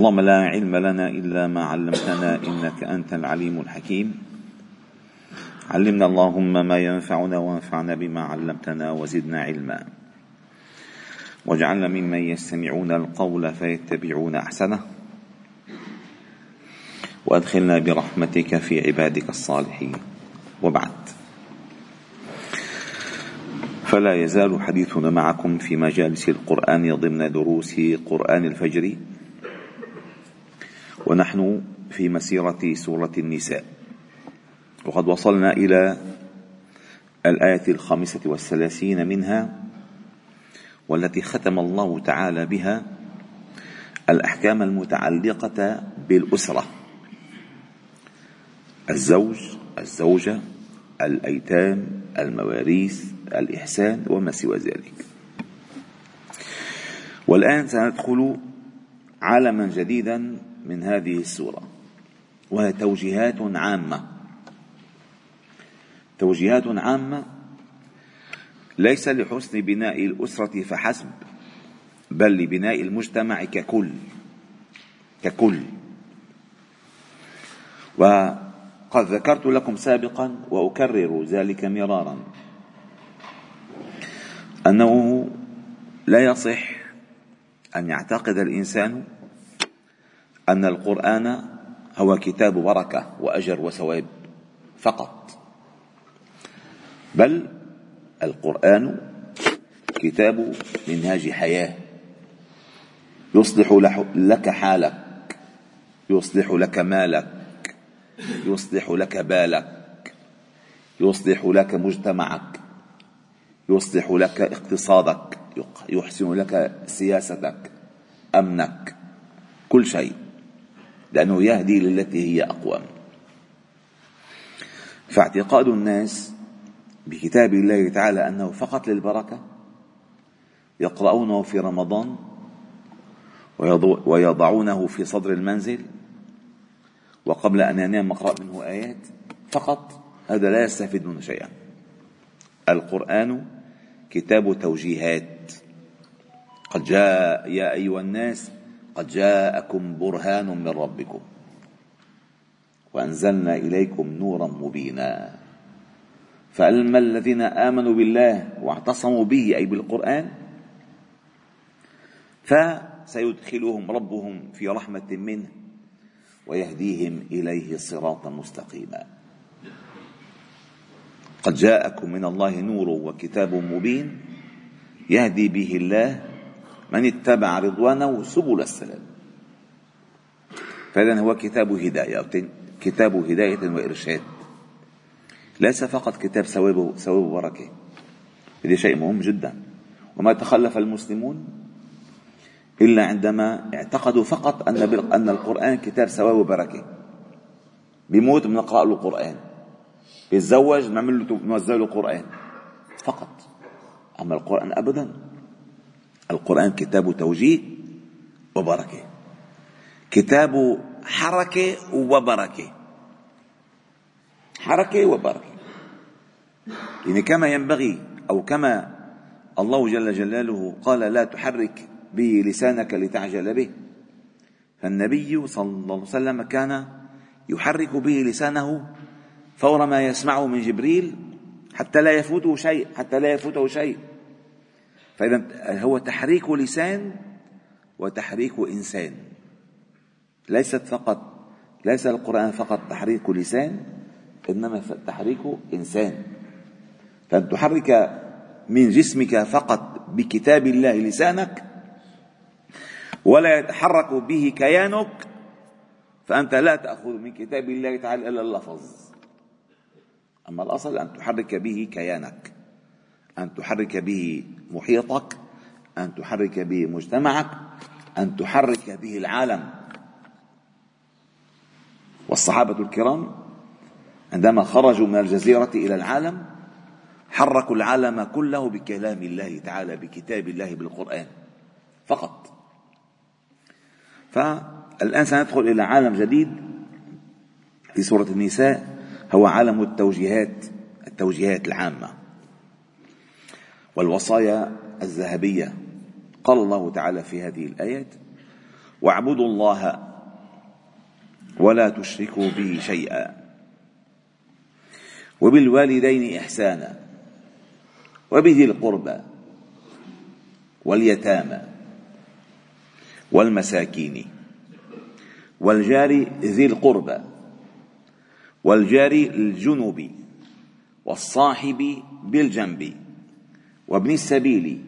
اللهم لا علم لنا إلا ما علمتنا إنك أنت العليم الحكيم. علمنا اللهم ما ينفعنا وانفعنا بما علمتنا وزدنا علما. واجعلنا ممن يستمعون القول فيتبعون أحسنه. وأدخلنا برحمتك في عبادك الصالحين. وبعد. فلا يزال حديثنا معكم في مجالس القرآن ضمن دروس قرآن الفجر. ونحن في مسيرة سورة النساء. وقد وصلنا إلى الآية الخامسة والثلاثين منها والتي ختم الله تعالى بها الأحكام المتعلقة بالأسرة. الزوج الزوجة الأيتام المواريث الإحسان وما سوى ذلك. والآن سندخل عالما جديدا من هذه السورة وهي توجيهات عامة. توجيهات عامة ليس لحسن بناء الأسرة فحسب بل لبناء المجتمع ككل ككل. وقد ذكرت لكم سابقا وأكرر ذلك مرارا أنه لا يصح أن يعتقد الإنسان أن القرآن هو كتاب بركة وأجر وثواب فقط. بل القرآن كتاب منهاج حياة. يصلح لك حالك يصلح لك مالك يصلح لك بالك يصلح لك مجتمعك يصلح لك اقتصادك يحسن لك سياستك أمنك كل شيء. لأنه يهدي للتي هي أقوم. فاعتقاد الناس بكتاب الله تعالى أنه فقط للبركة يقرؤونه في رمضان ويضعونه في صدر المنزل وقبل أن ينام مقرأ منه آيات فقط هذا لا يستفيدون شيئا. القرآن كتاب توجيهات. قد جاء يا أيها الناس قد جاءكم برهان من ربكم وأنزلنا إليكم نورا مبينا. فاما الذين آمنوا بالله واعتصموا به أي بالقرآن فسيدخلهم ربهم في رحمة منه ويهديهم إليه صراطا مستقيما. قد جاءكم من الله نور وكتاب مبين يهدي به الله من اتبع رضوانه سبل السلام. فإذا هو كتاب هداية كتاب هداية وإرشاد. ليس فقط كتاب ثواب ثواب وبركة. هذا شيء مهم جدا. وما تخلف المسلمون إلا عندما اعتقدوا فقط أن أن القرآن كتاب ثواب وبركة. بيموت بنقرأ له القرآن. بيتزوج بنعمل له بنوزع له قرآن. فقط. أما القرآن أبدا. القرآن كتاب توجيه وبركة. كتاب حركة وبركة. حركة وبركة. يعني كما ينبغي أو كما الله جل جلاله قال لا تحرك به لسانك لتعجل به. فالنبي صلى الله عليه وسلم كان يحرك به لسانه فور ما يسمعه من جبريل حتى لا يفوته شيء حتى لا يفوته شيء. فإذا هو تحريك لسان وتحريك إنسان. ليست فقط ليس القرآن فقط تحريك لسان إنما تحريك إنسان. فأن تحرك من جسمك فقط بكتاب الله لسانك ولا يتحرك به كيانك فأنت لا تأخذ من كتاب الله تعالى إلا اللفظ. أما الأصل أن تحرك به كيانك. أن تحرك به محيطك أن تحرك به مجتمعك أن تحرك به العالم. والصحابة الكرام عندما خرجوا من الجزيرة إلى العالم حركوا العالم كله بكلام الله تعالى بكتاب الله بالقرآن فقط. فالآن سندخل إلى عالم جديد في سورة النساء هو عالم التوجيهات التوجيهات العامة. والوصايا الذهبية. قال الله تعالى في هذه الآيات واعبدوا الله ولا تشركوا به شيئا وبالوالدين إحسانا وبذي القربى واليتامى والمساكين والجار ذي القربى والجار الجنب والصاحب بالجنب وابن السبيل.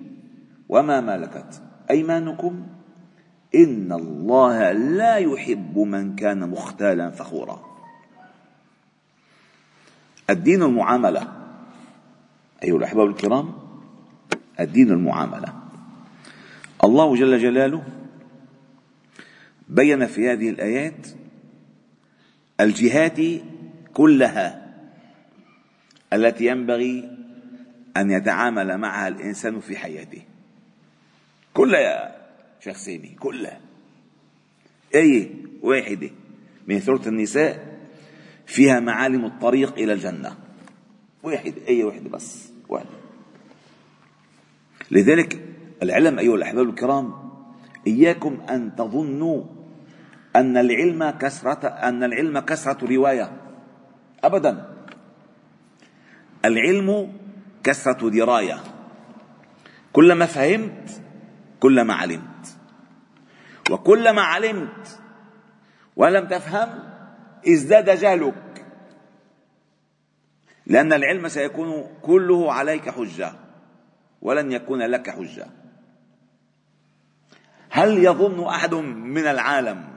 وما ملكت أيمانكم؟ إن الله لا يحب من كان مختالا فخورا. الدين المعاملة. أيها الأحباب الكرام الدين المعاملة. الله جل جلاله بين في هذه الآيات الجهات كلها التي ينبغي أن يتعامل معها الإنسان في حياته. كلها يا شيخ سامي كلها آية واحدة من سورة النساء فيها معالم الطريق إلى الجنة. واحد آية واحدة بس واحدة لذلك العلم أيها الأحباب الكرام إياكم أن تظنوا أن العلم كسرة أن العلم كسرة رواية. أبدا. العلم كسرة دراية. كلما فهمت كلما علمت. وكلما علمت ولم تفهم ازداد جهلك. لأن العلم سيكون كله عليك حجة ولن يكون لك حجة. هل يظن أحد من العالم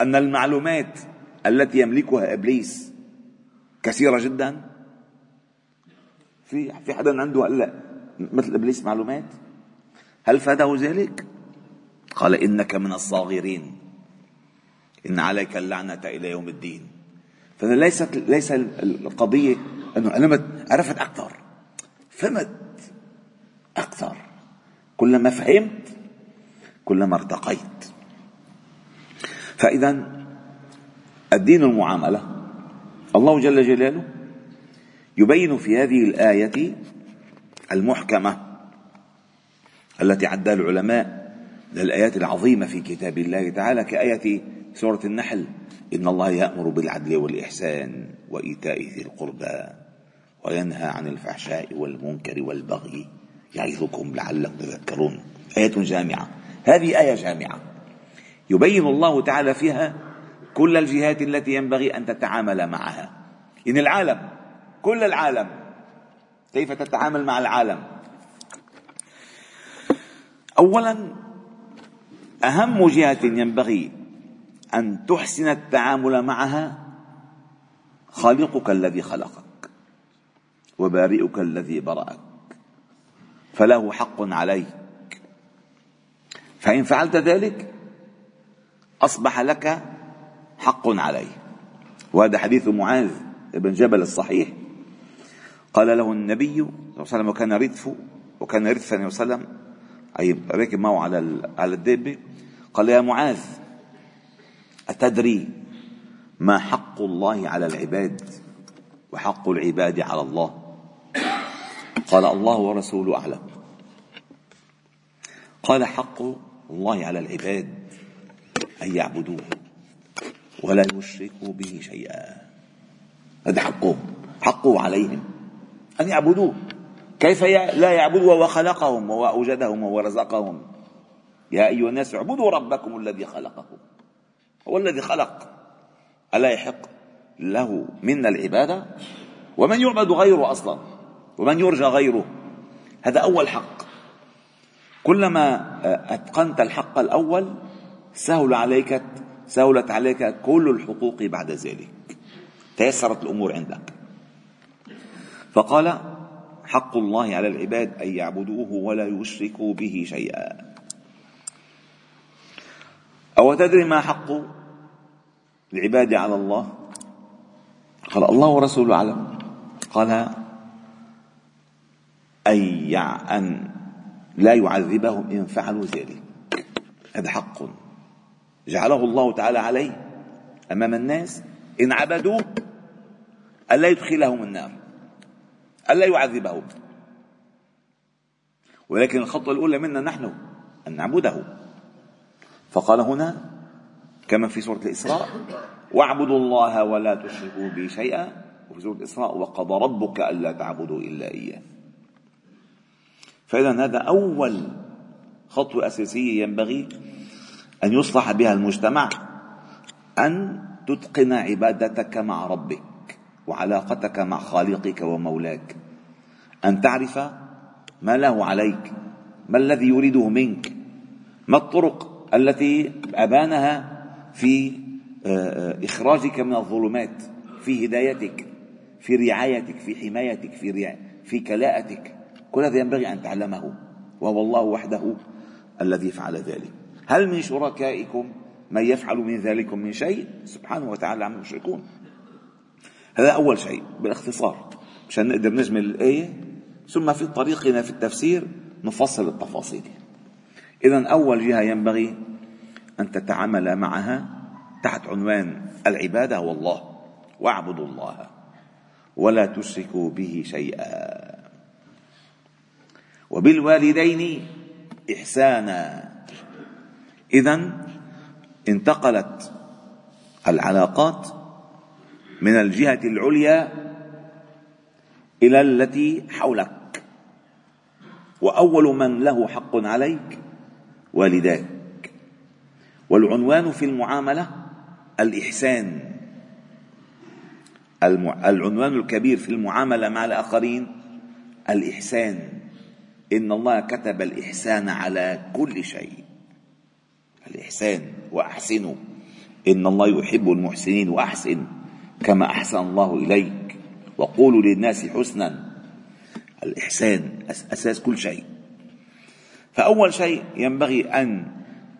أن المعلومات التي يملكها إبليس كثيرة جدا؟ في في حدا عنده هلا مثل إبليس معلومات؟ هل فاده ذلك؟ قال إنك من الصاغرين. إن عليك اللعنة إلى يوم الدين. فليست ليست ليس القضية أنه علمت عرفت أكثر. فهمت أكثر. كلما فهمت كلما ارتقيت. فإذا الدين المعاملة. الله جل جلاله يبين في هذه الآية المحكمة التي عدها العلماء للآيات العظيمة في كتاب الله تعالى كآية سورة النحل. إن الله يأمر بالعدل والإحسان وإيتاء ذي القربى وينهى عن الفحشاء والمنكر والبغي يعظكم لعلكم تذكرون. آية جامعة. هذه آية جامعة. يبين الله تعالى فيها كل الجهات التي ينبغي أن تتعامل معها. إن العالم كل العالم. كيف تتعامل مع العالم؟ اولا أهم جهة ينبغي أن تحسن التعامل معها خالقك الذي خلقك وبارئك الذي برأك. فله حق عليك. فإن فعلت ذلك أصبح لك حق عليه. وهذا حديث معاذ بن جبل الصحيح. قال له النبي صلى الله عليه وسلم وكان ردف وكان ردف النبي صلى الله عليه وسلم. أي راكب معه على على الدابة قال يا معاذ أتدري ما حق الله على العباد وحق العباد على الله؟ قال الله ورسوله أعلم. قال حق الله على العباد أن يعبدوه ولا يشركوا به شيئا. هذا حقهم حقه عليهم. أن يعبدوه. كيف لا يعبد وهو خلقهم وهو أوجدهم وهو رزقهم؟ يا أيها الناس اعبدوا ربكم الذي خلقكم. هو الذي خلق. ألا يحق له منا العبادة؟ ومن يعبد غيره أصلا؟ ومن يرجى غيره؟ هذا أول حق. كلما أتقنت الحق الأول سهل عليك سهلت عليك كل الحقوق بعد ذلك. تيسرت الأمور عندك. فقال حق الله على العباد أن يعبدوه ولا يشركوا به شيئا. أو تدري ما حق العباد على الله؟ قال الله ورسوله أعلم. قال أن أن لا يعذبهم إن فعلوا ذلك. هذا حق. جعله الله تعالى عليه أمام الناس إن عبدوه ألا يدخلهم النار. ألا يعذبهم. ولكن الخطوة الأولى منا نحن أن نعبده. فقال هنا كما في سورة الإسراء واعبدوا الله ولا تشركوا به شيئا. وفي سورة الإسراء وقضى ربك ألا تعبدوا إلا إياه. فإذا هذا أول خطوة أساسية ينبغي أن يصلح بها المجتمع أن تتقن عبادتك مع ربك. وعلاقتك مع خالقك ومولاك. أن تعرف ما له عليك ما الذي يريده منك ما الطرق التي أبانها في آه، آه، إخراجك من الظلمات في هدايتك في رعايتك في حمايتك في في كلاءتك. كل هذا ينبغي أن تعلمه وهو الله وحده الذي فعل ذلك. هل من شركائكم من يفعل من ذلك من شيء؟ سبحانه وتعالى عما يشركون. هذا أول شيء بالاختصار مشان نقدر نجمل الآية. ثم في طريقنا في التفسير نفصل التفاصيل. إذا أول جهة ينبغي أن تتعامل معها تحت عنوان العبادة هو الله واعبدوا الله ولا تشركوا به شيئا. وبالوالدين إحسانا. إذا انتقلت العلاقات من الجهة العليا إلى التي حولك. وأول من له حق عليك والداك. والعنوان في المعاملة الإحسان. العنوان الكبير في المعاملة مع الآخرين الإحسان. إن الله كتب الإحسان على كل شيء. الإحسان وأحسنوا إن الله يحب المحسنين وأحسن. كما أحسن الله إليك. وقولوا للناس حسنا. الإحسان أساس كل شيء. فأول شيء ينبغي أن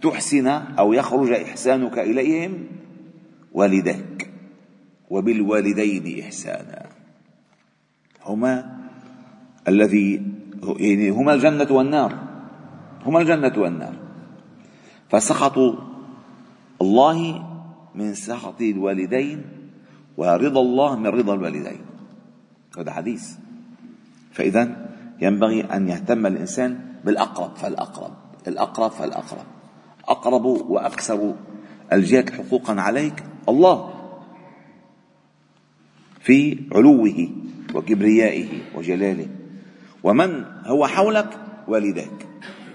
تحسن أو يخرج إحسانك إليهم والدك وبالوالدين إحسانا. هما الذي يعني هما الجنة والنار. هما الجنة والنار. فسخط الله من سخط الوالدين ورضا الله من رضا الوالدين. هذا حديث. فإذا ينبغي أن يهتم الإنسان بالأقرب فالأقرب الأقرب فالأقرب. أقرب وأكثر الجهات حقوقا عليك الله في علوه وكبريائه وجلاله. ومن هو حولك؟ والداك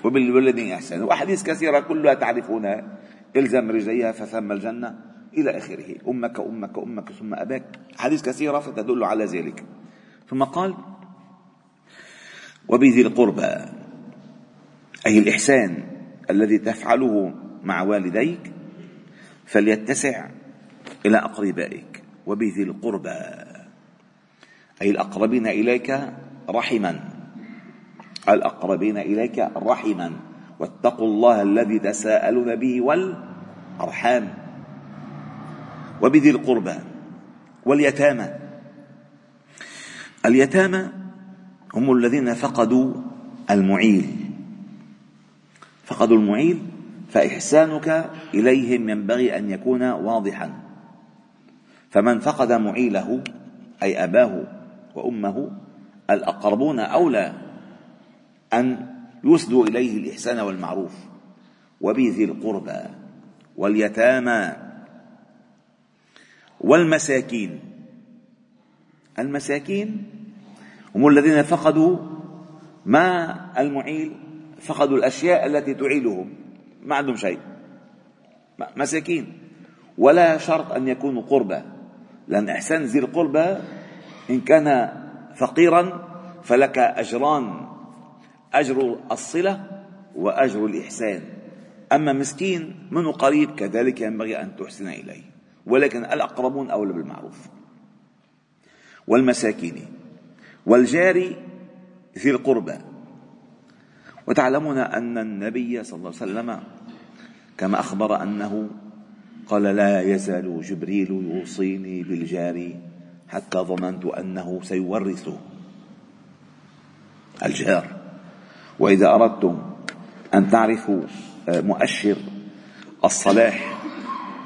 وبالولدين إحسان. وأحاديث كثيرة كلها تعرفونها. إلزم رجليها فثم الجنة. إلى آخره. أمك أمك أمك ثم أباك. حديث كثيرة فتدل على ذلك. ثم قال وبذي القربى. أي الإحسان الذي تفعله مع والديك فليتسع إلى أقربائك. وبذي القربى. أي الأقربين إليك رحما. الأقربين إليك رحما. واتقوا الله الذي تساءلون به والأرحام. وبذي القربى واليتامى. اليتامى هم الذين فقدوا المعيل. فقدوا المعيل فإحسانك إليهم ينبغي أن يكون واضحا. فمن فقد معيله أي أباه وأمه الأقربون أولى أن يسدوا إليه الإحسان والمعروف. وبذي القربى واليتامى. والمساكين. المساكين هم الذين فقدوا ما المعيل فقدوا الأشياء التي تعيلهم. ما عندهم شيء. مساكين. ولا شرط أن يكونوا قربى لأن إحسان ذي القربى إن كان فقيرا فلك أجران. أجر الصلة وأجر الإحسان. أما مسكين منه قريب كذلك ينبغي أن تحسن إليه. ولكن الأقربون أولى بالمعروف. والمساكين. والجار ذي القربى. وتعلمون أن النبي صلى الله عليه وسلم كما أخبر أنه قال لا يزال جبريل يوصيني بالجار حتى ظننت أنه سيورثه. الجار. وإذا أردتم أن تعرفوا مؤشر الصلاح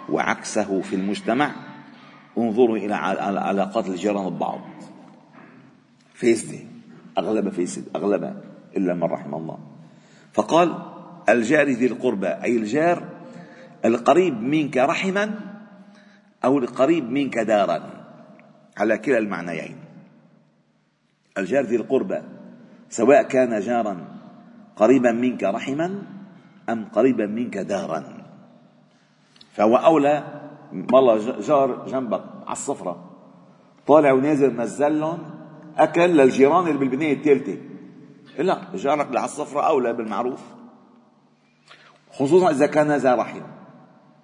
وعكسه في المجتمع انظروا إلى علاقات الجيران ببعض فاسدة أغلبها فاسد أغلبها إلا من رحم الله. فقال الجار ذي القربى أي الجار القريب منك رحما أو القريب منك دارا. على كلا المعنيين. الجار ذي القربى سواء كان جارا قريبا منك رحما أم قريبا منك دارا. فهو أولى. والله جار جنبك على الصفرة. طالع ونازل نزل لهم أكل للجيران اللي بالبناية الثالثة لا جارك اللي على الصفرة أولى بالمعروف. خصوصا إذا كان ذا رحم.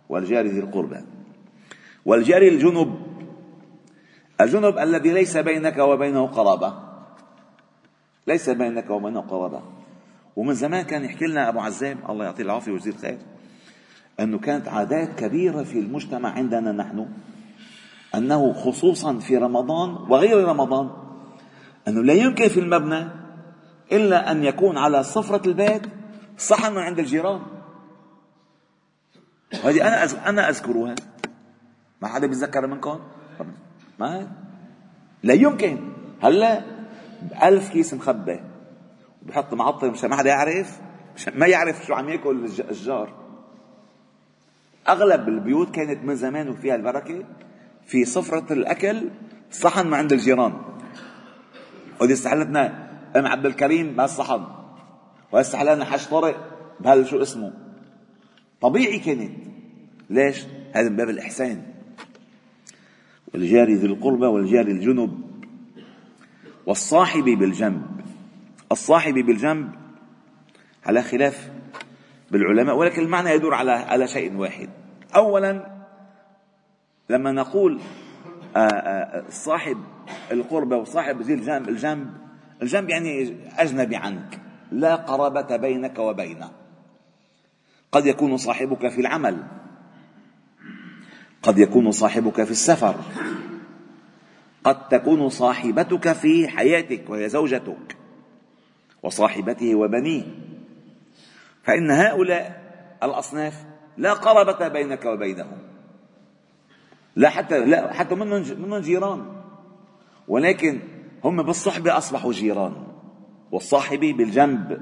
والجار ذي القربى. والجار الجنب. الجنب الذي ليس بينك وبينه قرابة. ليس بينك وبينه قرابة. ومن زمان كان يحكي لنا أبو عزام الله يعطيه العافية ويجزيه الخير. أنه كانت عادات كبيرة في المجتمع عندنا نحن أنه خصوصا في رمضان وغير رمضان أنه لا يمكن في المبنى إلا أن يكون على صفرة البيت صحن عند الجيران. هذه أنا أنا أذكرها. ما حدا بيتذكر منكم ما لا يمكن. هلا ألف كيس مخبى. بحط معطر مشان ما حدا يعرف مشان ما يعرف شو عم ياكل الجار. أغلب البيوت كانت من زمان وفيها البركة. في سفرة الأكل صحن ما عند الجيران. ودي استحلتنا أم عبد الكريم بهالصحن. واستحلنا حش طارق بهال شو اسمه. طبيعي كانت. ليش؟ هذا من باب الإحسان. والجار ذي القربى والجار الجنب. والصاحب بالجنب. الصاحب بالجنب. على خلاف بالعلماء ولكن المعنى يدور على على شيء واحد. اولا لما نقول آه، آه، صاحب القربة وصاحب ذي الجنب الجنب الجنب يعني أجنبي عنك. لا قرابة بينك وبينه قد يكون صاحبك في العمل. قد يكون صاحبك في السفر. قد تكون صاحبتك في حياتك وهي زوجتك وصاحبته وبنيه. فإن هؤلاء الأصناف لا قرابة بينك وبينهم. لا حتى لا حتى منهم منهم جيران. ولكن هم بالصحبة أصبحوا جيران. والصاحب بالجنب.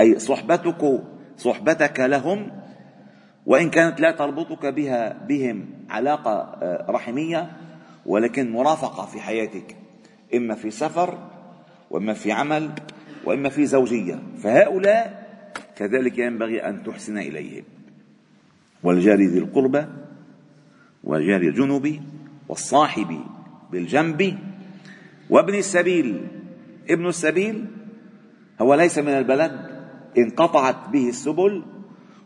أي صحبتك صحبتك لهم وإن كانت لا تربطك بها بهم علاقة آه، رحمية ولكن مرافقة في حياتك. إما في سفر وإما في عمل وإما في زوجية. فهؤلاء كذلك ينبغي أن تحسن إليهم والجار ذي القربى وجار الجنب والصاحب بالجنب وابن السبيل. ابن السبيل هو ليس من البلد انقطعت به السبل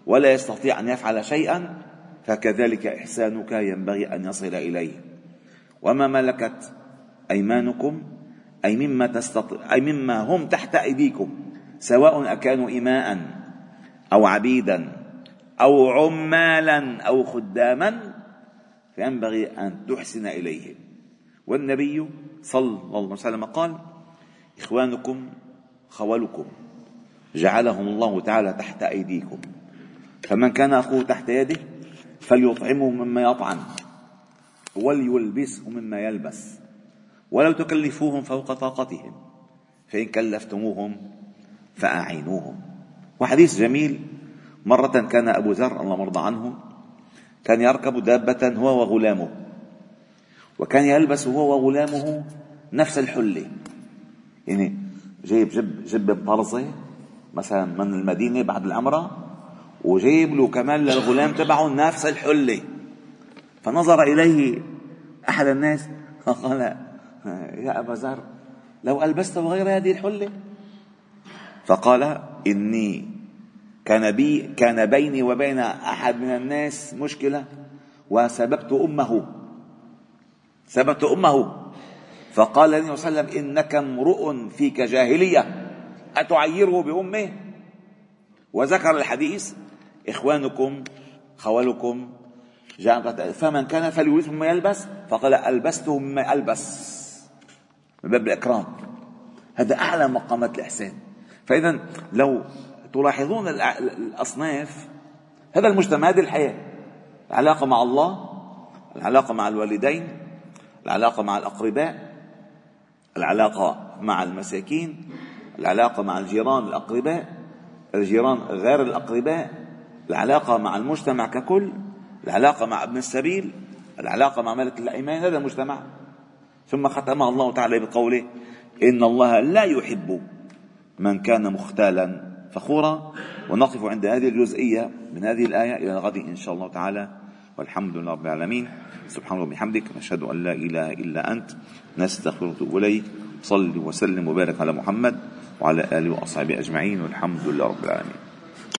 ولا يستطيع أن يفعل شيئا فكذلك إحسانك ينبغي أن يصل إليه. وما ملكت أيمانكم أي مما تستطيع أي مما هم تحت أيديكم سواء أكانوا اماء أو عبيدا أو عمالا أو خداما فينبغي أن تحسن إليهم والنبي صلى الله عليه وسلم قال إخوانكم خولكم جعلهم الله تعالى تحت أيديكم. فمن كان أخوه تحت يده فليطعمه مما يطعم وليلبسه مما يلبس ولو تكلفوهم فوق طاقتهم فإن كلفتموهم فأعينوهم. وحديث جميل. مرة كان أبو ذر الله مرضى عنه كان يركب دابة هو وغلامه وكان يلبس هو وغلامه نفس الحلة. يعني جايب جب جبة بطرزة مثلا من المدينة بعد العمرة وجايب له كمان للغلام تبعه نفس الحلة. فنظر إليه أحد الناس فقال يا أبا ذر لو ألبست غير هذه الحلة فقال إني كان بي كان بيني وبين أحد من الناس مشكلة وسببت أمه. سببت أمه. فقال النبي صلى الله عليه وسلم إنك امرؤ فيك جاهلية أتعيره بأمه؟ وذكر الحديث إخوانكم خولكم فمن كان فليورث مما يلبس فقال ألبسته مما ألبس. من باب الإكرام. هذا أعلى مقامات الإحسان. فإذا لو تلاحظون الأصناف هذا المجتمع هذه الحياة. العلاقة مع الله العلاقة مع الوالدين العلاقة مع الأقرباء العلاقة مع المساكين العلاقة مع الجيران الأقرباء الجيران غير الأقرباء العلاقة مع المجتمع ككل العلاقة مع ابن السبيل العلاقة مع ملك الأيمان هذا المجتمع. ثم ختمها الله تعالى بقوله إن الله لا يحب من كان مختالا فخورا. ونقف عند هذه الجزئية من هذه الآية إلى الغد إن شاء الله تعالى. والحمد لله رب العالمين. سبحان الله وبحمدك نشهد أن لا إله إلا أنت. نستغفرك إليك صل وسلم وبارك على محمد وعلى آله وأصحابه أجمعين. والحمد لله رب العالمين.